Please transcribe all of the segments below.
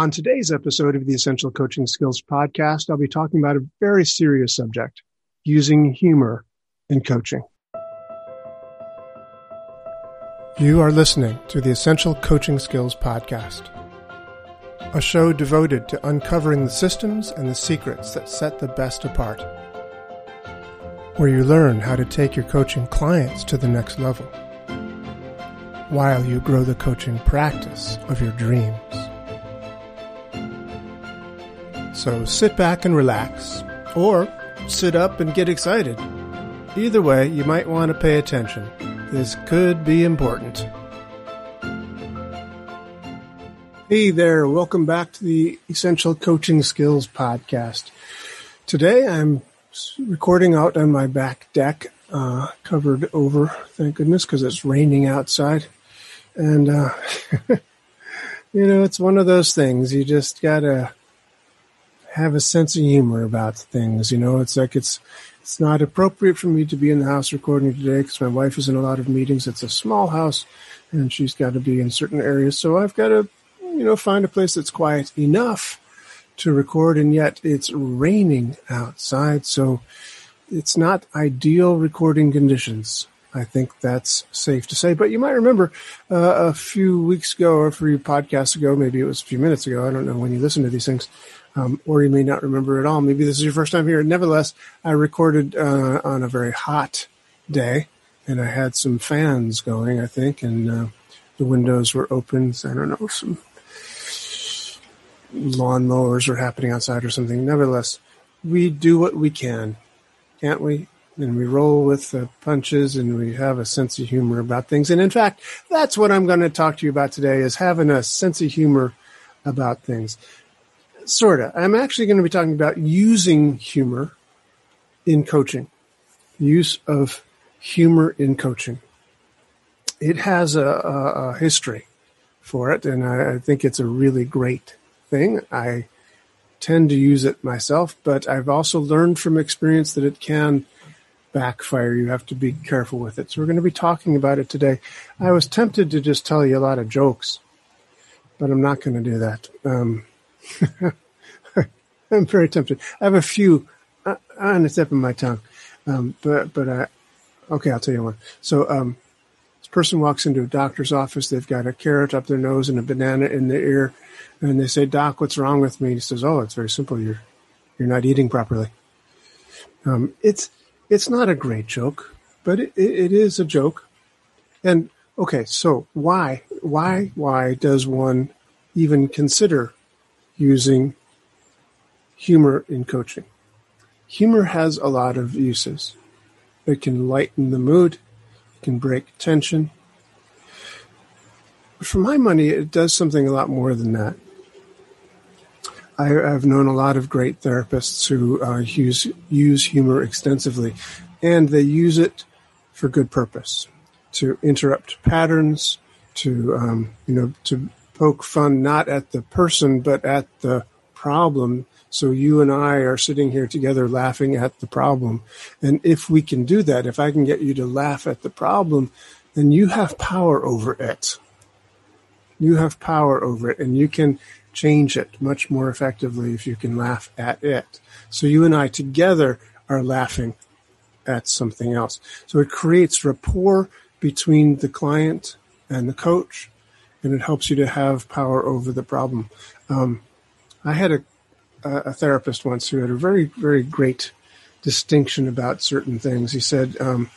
On today's episode of the Essential Coaching Skills Podcast, I'll be talking about a very serious subject using humor in coaching. You are listening to the Essential Coaching Skills Podcast, a show devoted to uncovering the systems and the secrets that set the best apart, where you learn how to take your coaching clients to the next level while you grow the coaching practice of your dreams. So sit back and relax, or sit up and get excited. Either way, you might want to pay attention. This could be important. Hey there, welcome back to the Essential Coaching Skills Podcast. Today I'm recording out on my back deck, uh, covered over, thank goodness, because it's raining outside. And, uh, you know, it's one of those things. You just gotta have a sense of humor about things. You know, it's like it's it's not appropriate for me to be in the house recording today because my wife is in a lot of meetings. It's a small house, and she's got to be in certain areas. So I've got to, you know, find a place that's quiet enough to record, and yet it's raining outside, so it's not ideal recording conditions. I think that's safe to say. But you might remember uh, a few weeks ago or a few podcasts ago, maybe it was a few minutes ago. I don't know when you listen to these things um, or you may not remember at all. Maybe this is your first time here. Nevertheless, I recorded uh, on a very hot day, and I had some fans going, I think, and uh, the windows were open. So I don't know, some lawnmowers were happening outside or something. Nevertheless, we do what we can, can't we? And we roll with the punches and we have a sense of humor about things. And in fact, that's what I'm going to talk to you about today is having a sense of humor about things sort of. I'm actually going to be talking about using humor in coaching, use of humor in coaching. It has a, a, a history for it, and I, I think it's a really great thing. I tend to use it myself, but I've also learned from experience that it can backfire. You have to be careful with it. So we're going to be talking about it today. I was tempted to just tell you a lot of jokes, but I'm not going to do that. Um, I'm very tempted. I have a few uh, on the tip of my tongue, um, but but I okay. I'll tell you one. So um, this person walks into a doctor's office. They've got a carrot up their nose and a banana in their ear, and they say, "Doc, what's wrong with me?" He says, "Oh, it's very simple. You're you're not eating properly." Um, it's it's not a great joke, but it, it is a joke. And okay, so why why why does one even consider using humor in coaching. Humor has a lot of uses. It can lighten the mood, it can break tension. But for my money, it does something a lot more than that. I, have known a lot of great therapists who uh, use use humor extensively, and they use it for good purpose, to interrupt patterns, to um, you know, to poke fun not at the person but at the problem so you and I are sitting here together laughing at the problem. And if we can do that, if I can get you to laugh at the problem, then you have power over it. You have power over it and you can change it much more effectively if you can laugh at it. So you and I together are laughing at something else. So it creates rapport between the client and the coach and it helps you to have power over the problem. Um, I had a a therapist once who had a very, very great distinction about certain things. He said, um,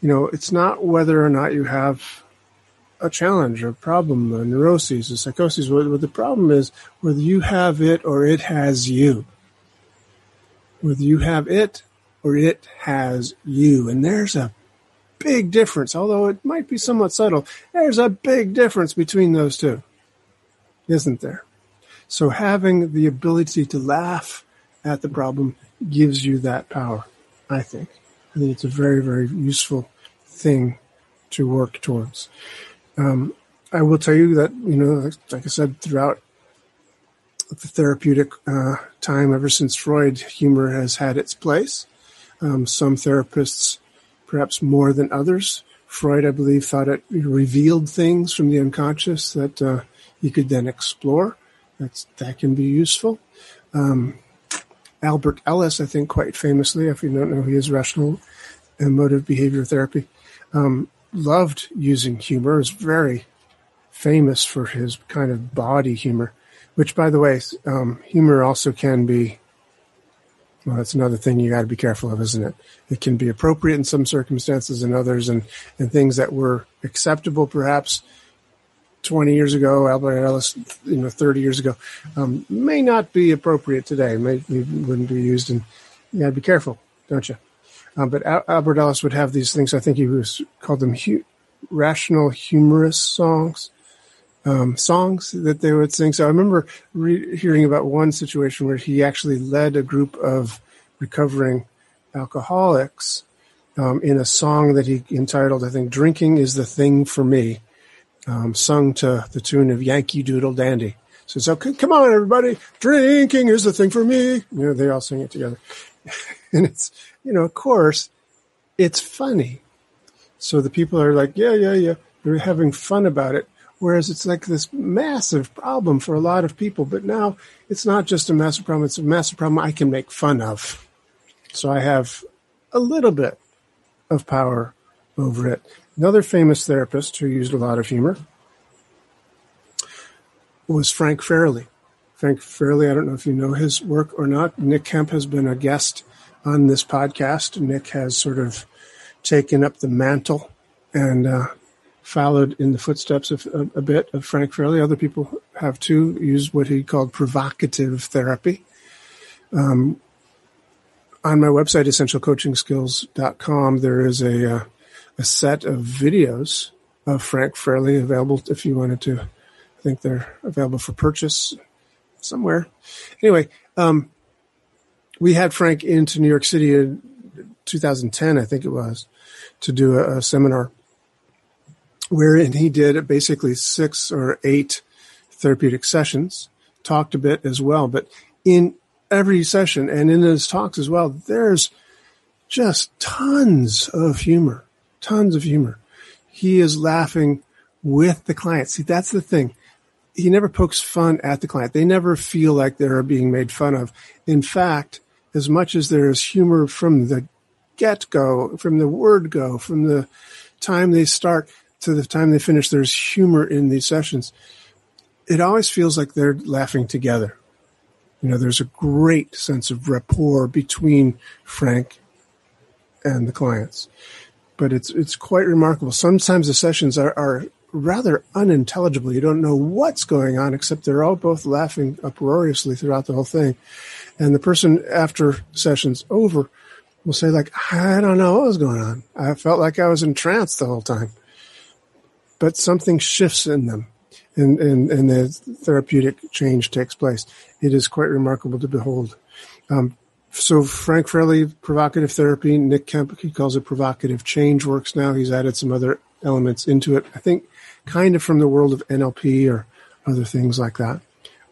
you know, it's not whether or not you have a challenge a problem, a neuroses, a psychosis. What the problem is whether you have it or it has you. Whether you have it or it has you. And there's a big difference, although it might be somewhat subtle. There's a big difference between those two, isn't there? So having the ability to laugh at the problem gives you that power, I think. I think it's a very, very useful thing to work towards. Um, I will tell you that, you know, like I said, throughout the therapeutic uh, time, ever since Freud, humor has had its place. Um, some therapists, perhaps more than others, Freud, I believe, thought it revealed things from the unconscious that uh, you could then explore That's that can be useful. Um, Albert Ellis, I think, quite famously, if you don't know, he is rational emotive behavior therapy. Um, loved using humor. Is very famous for his kind of body humor, which, by the way, um, humor also can be. Well, that's another thing you got to be careful of, isn't it? It can be appropriate in some circumstances and others, and, and things that were acceptable perhaps 20 years ago, Albert Ellis, you know, 30 years ago, um, may not be appropriate today. May wouldn't be used, and you got to be careful, don't you? Um, but Al- Albert Ellis would have these things. I think he was called them hu- rational humorous songs, um, songs that they would sing. So I remember re- hearing about one situation where he actually led a group of recovering alcoholics um, in a song that he entitled, I think, "Drinking is the Thing for Me." um, sung to the tune of Yankee Doodle Dandy. So, so come on, everybody, drinking is the thing for me. You know, they all sing it together. and it's, you know, of course, it's funny. So the people are like, yeah, yeah, yeah. They're having fun about it. Whereas it's like this massive problem for a lot of people. But now it's not just a massive problem, it's a massive problem I can make fun of. So I have a little bit of power over it. Another famous therapist who used a lot of humor was Frank Farrelly. Frank Farrelly, I don't know if you know his work or not. Nick Kemp has been a guest on this podcast. Nick has sort of taken up the mantle and uh, followed in the footsteps of a, a, bit of Frank Farrelly. Other people have too used what he called provocative therapy. Um, on my website, essentialcoachingskills.com, there is a uh, a set of videos of Frank Farrelly available if you wanted to. I think they're available for purchase somewhere. Anyway, um, we had Frank into New York City in 2010, I think it was, to do a, a seminar wherein he did basically six or eight therapeutic sessions, talked a bit as well. But in every session and in his talks as well, there's just tons of humor tons of humor. He is laughing with the client. See, that's the thing. He never pokes fun at the client. They never feel like they're being made fun of. In fact, as much as there is humor from the get go, from the word go, from the time they start to the time they finish, there's humor in these sessions. It always feels like they're laughing together. You know, there's a great sense of rapport between Frank and the clients but it's it's quite remarkable. Sometimes the sessions are, are rather unintelligible. You don't know what's going on, except they're all both laughing uproariously throughout the whole thing. And the person after session's over will say, like, I don't know what was going on. I felt like I was in trance the whole time. But something shifts in them and, and, and the therapeutic change takes place. It is quite remarkable to behold. Um, so Frank Farrelly, provocative therapy. Nick Kemp, he calls it provocative change works now. He's added some other elements into it. I think kind of from the world of NLP or other things like that,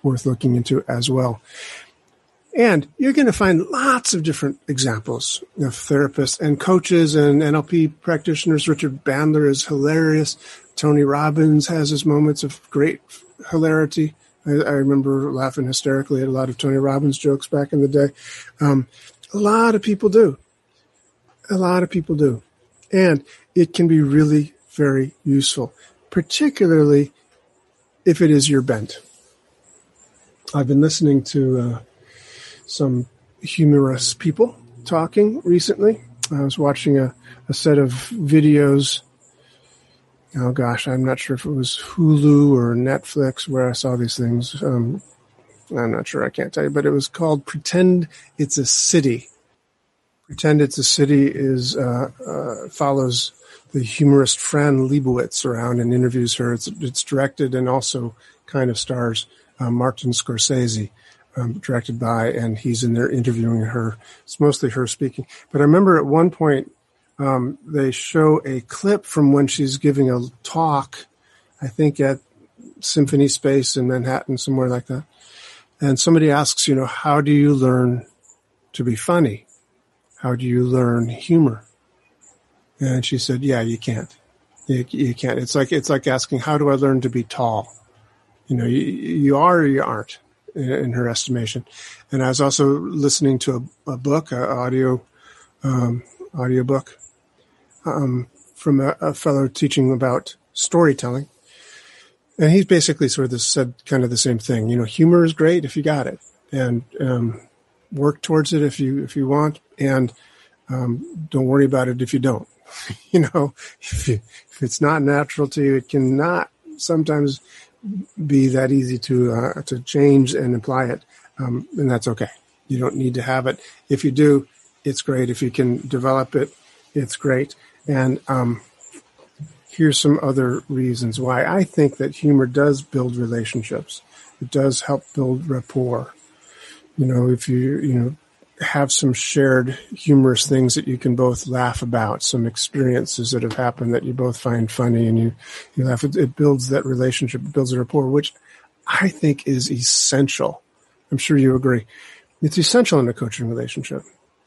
worth looking into as well. And you're going to find lots of different examples of therapists and coaches and NLP practitioners. Richard Bandler is hilarious. Tony Robbins has his moments of great hilarity. I, I, remember laughing hysterically at a lot of Tony Robbins jokes back in the day. Um, a lot of people do. A lot of people do. And it can be really very useful, particularly if it is your bent. I've been listening to uh, some humorous people talking recently. I was watching a, a set of videos oh gosh, I'm not sure if it was Hulu or Netflix where I saw these things. Um, I'm not sure. I can't tell you, but it was called "Pretend It's a City." "Pretend It's a City" is uh, uh, follows the humorist Fran Lebowitz around and interviews her. It's it's directed and also kind of stars uh, Martin Scorsese. Um, directed by, and he's in there interviewing her. It's mostly her speaking. But I remember at one point um, they show a clip from when she's giving a talk, I think at Symphony Space in Manhattan, somewhere like that. And somebody asks, you know, how do you learn to be funny? How do you learn humor? And she said, yeah, you can't. You, you can't. It's like, it's like asking, how do I learn to be tall? You know, you, you are or you aren't in, in her estimation. And I was also listening to a, a book, an audio um, audio book um, from a, a, fellow teaching about storytelling, and he's basically sort of this, said kind of the same thing. You know, humor is great if you got it, and um, work towards it if you if you want, and um, don't worry about it if you don't. you know, if, you, if it's not natural to you, it cannot sometimes be that easy to uh, to change and apply it, um, and that's okay. You don't need to have it. If you do, it's great. If you can develop it, it's great. And um, here's some other reasons why I think that humor does build relationships. It does help build rapport. You know, if you you know have some shared humorous things that you can both laugh about, some experiences that have happened that you both find funny and you, you laugh. It, it builds that relationship, it builds a rapport, which I think is essential. I'm sure you agree. It's essential in a coaching relationship.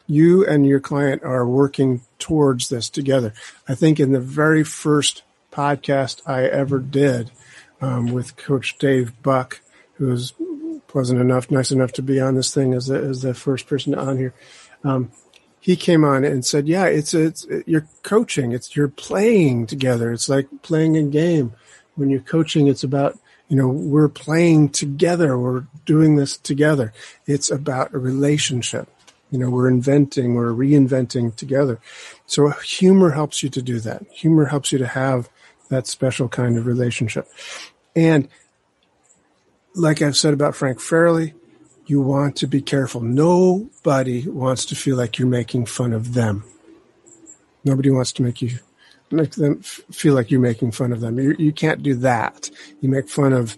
You and your client are working towards this together. I think in the very first podcast I ever did um, with Coach Dave Buck, who was pleasant enough, nice enough to be on this thing as the, as the first person on here. Um, he came on and said, "Yeah, it's it's you're coaching. It's you're playing together. It's like playing a game. When you're coaching, it's about you know we're playing together. We're doing this together. It's about a relationship. You know, we're inventing, we're reinventing together. So humor helps you to do that. Humor helps you to have that special kind of relationship. And like I've said about Frank Farrelly, you want to be careful. Nobody wants to feel like you're making fun of them. Nobody wants to make you make them feel like you're making fun of them. You, you can't do that. You make fun of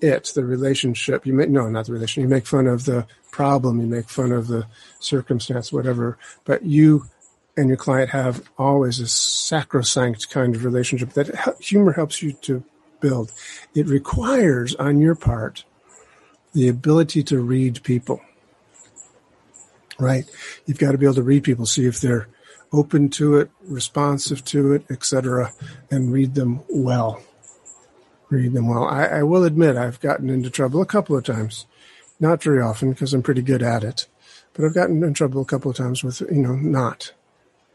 it, the relationship. You make no, not the relationship. You make fun of the problem. You make fun of the circumstance, whatever. But you and your client have always a sacrosanct kind of relationship that humor helps you to build. It requires on your part the ability to read people. Right? You've got to be able to read people, see if they're open to it, responsive to it, etc., and read them well. Read them well. I, I will admit I've gotten into trouble a couple of times. Not very often because I'm pretty good at it, but I've gotten in trouble a couple of times with you know not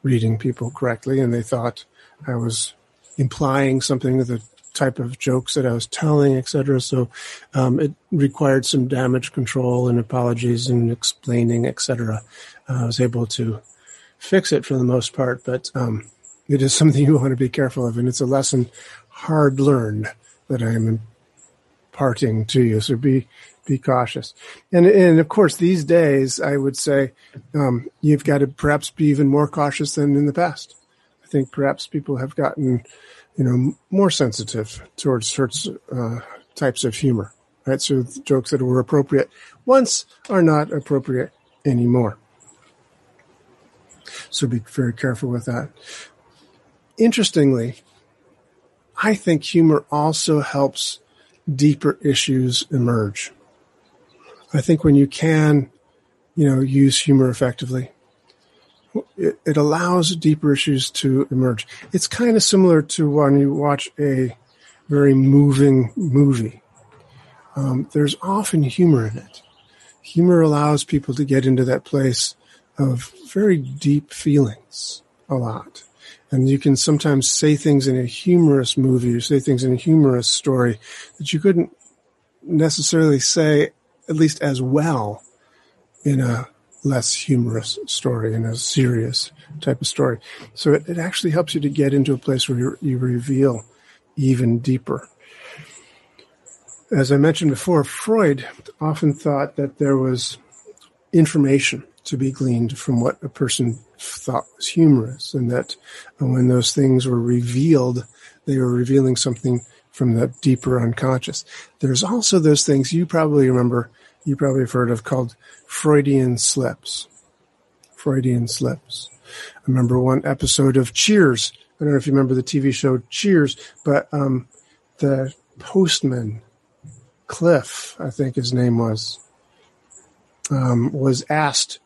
reading people correctly, and they thought I was implying something a type of jokes that I was telling, etc. So um, it required some damage control and apologies and explaining, etc. Uh, I was able to fix it for the most part, but um, it is something you want to be careful of, and it's a lesson hard learned that I am imparting to you. So be be cautious, and and of course these days I would say um, you've got to perhaps be even more cautious than in the past. I think perhaps people have gotten you know, more sensitive towards certain uh, types of humor, right? So jokes that were appropriate once are not appropriate anymore. So be very careful with that. Interestingly, I think humor also helps deeper issues emerge. I think when you can, you know, use humor effectively, it, it allows deeper issues to emerge. It's kind of similar to when you watch a very moving movie. Um, there's often humor in it. Humor allows people to get into that place of very deep feelings a lot. And you can sometimes say things in a humorous movie or say things in a humorous story that you couldn't necessarily say, at least as well, in a less humorous story and a serious type of story. So it, it actually helps you to get into a place where you, reveal even deeper. As I mentioned before, Freud often thought that there was information to be gleaned from what a person thought was humorous, and that when those things were revealed, they were revealing something from the deeper unconscious. There's also those things you probably remember you probably have heard of called Freudian slips. Freudian slips. I remember one episode of Cheers. I don't know if you remember the TV show Cheers, but um, the postman, Cliff, I think his name was, um, was asked,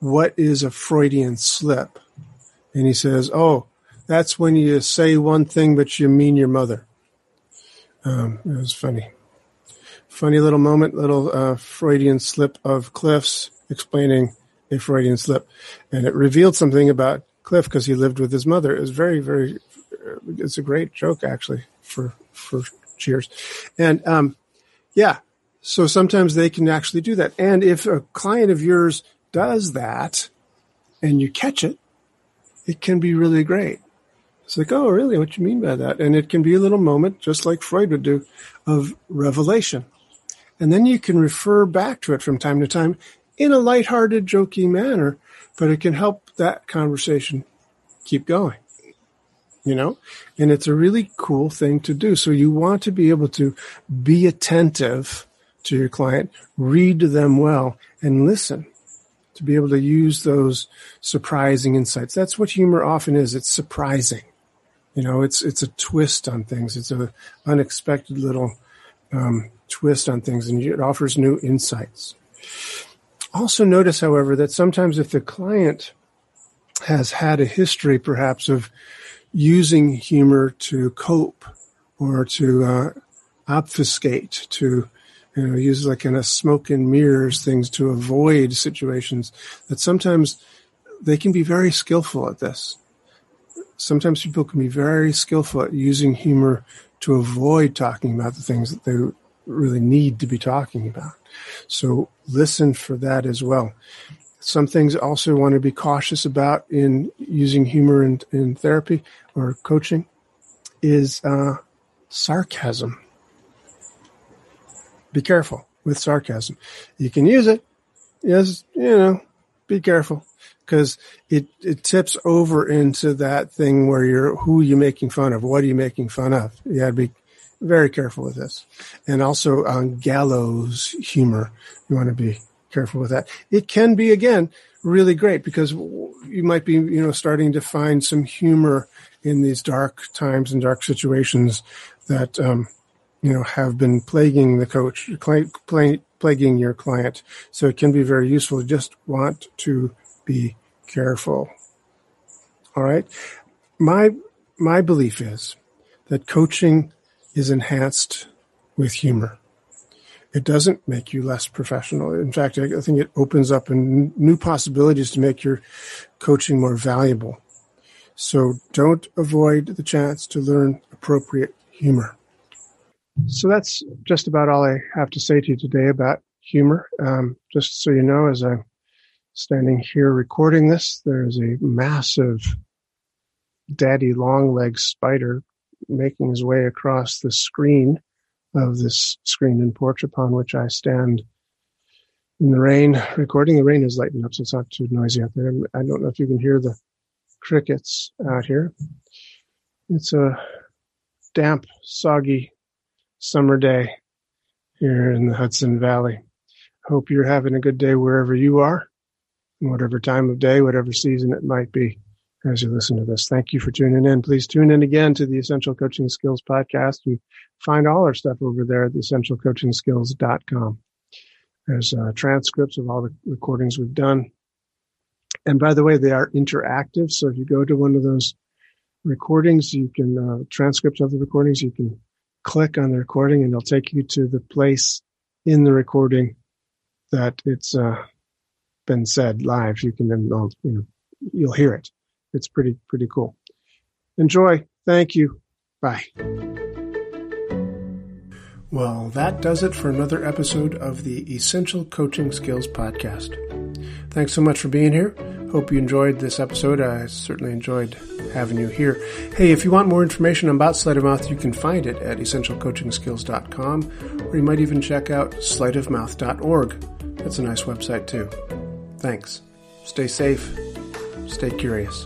What is a Freudian slip? And he says, Oh, that's when you say one thing, but you mean your mother. Um, it was funny. Funny little moment, little uh, Freudian slip of Cliff's explaining a Freudian slip, and it revealed something about Cliff because he lived with his mother. It was very, very. It's a great joke actually for for Cheers, and um, yeah. So sometimes they can actually do that, and if a client of yours does that, and you catch it, it can be really great. It's like, oh, really? What you mean by that? And it can be a little moment, just like Freud would do, of revelation. And then you can refer back to it from time to time in a lighthearted, jokey manner, but it can help that conversation keep going. You know, and it's a really cool thing to do. So you want to be able to be attentive to your client, read them well, and listen to be able to use those surprising insights. That's what humor often is. It's surprising. You know, it's it's a twist on things. It's a unexpected little um, twist on things, and it offers new insights. Also, notice, however, that sometimes if the client has had a history, perhaps, of using humor to cope or to uh, obfuscate, to you know, use like kind of smoke and mirrors things to avoid situations, that sometimes they can be very skillful at this sometimes people can be very skillful at using humor to avoid talking about the things that they really need to be talking about. So listen for that as well. Some things also want to be cautious about in using humor in, in therapy or coaching is uh, sarcasm. Be careful with sarcasm. You can use it. Yes, you know, be careful because it, it tips over into that thing where you're who are you making fun of? What are you making fun of? You got to be very careful with this, and also on gallows humor. You want to be careful with that. It can be again really great because you might be you know starting to find some humor in these dark times and dark situations that um, you know have been plaguing the coach, plaguing your client. So it can be very useful. Just want to be careful. All right. My, my belief is that coaching is enhanced with humor. It doesn't make you less professional. In fact, I think it opens up new possibilities to make your coaching more valuable. So don't avoid the chance to learn appropriate humor. So that's just about all I have to say to you today about humor. Um, just so you know, as I standing here recording this, there's a massive daddy long leg spider making his way across the screen of this screen and porch upon which I stand in the rain recording. The rain is lighting up, so it's not too noisy out there. I don't know if you can hear the crickets out here. It's a damp, soggy summer day here in the Hudson Valley. Hope you're having a good day wherever you are whatever time of day, whatever season it might be as you listen to this. Thank you for tuning in. Please tune in again to the Essential Coaching Skills podcast. You find all our stuff over there at essentialcoachingskills.com. There's uh, transcripts of all the recordings we've done. And by the way, they are interactive. So if you go to one of those recordings, you can, uh, transcripts of the recordings, you can click on the recording and it'll take you to the place in the recording that it's, uh, been said live, you can then you know you'll hear it. It's pretty pretty cool. Enjoy. Thank you. Bye. Well, that does it for another episode of the Essential Coaching Skills Podcast. Thanks so much for being here. Hope you enjoyed this episode. I certainly enjoyed having you here. Hey, if you want more information about Sleight of Mouth, you can find it at essentialcoachingskills.com, or you might even check out sleightofmouth.org. That's a nice website too. Thanks. Stay safe. Stay curious.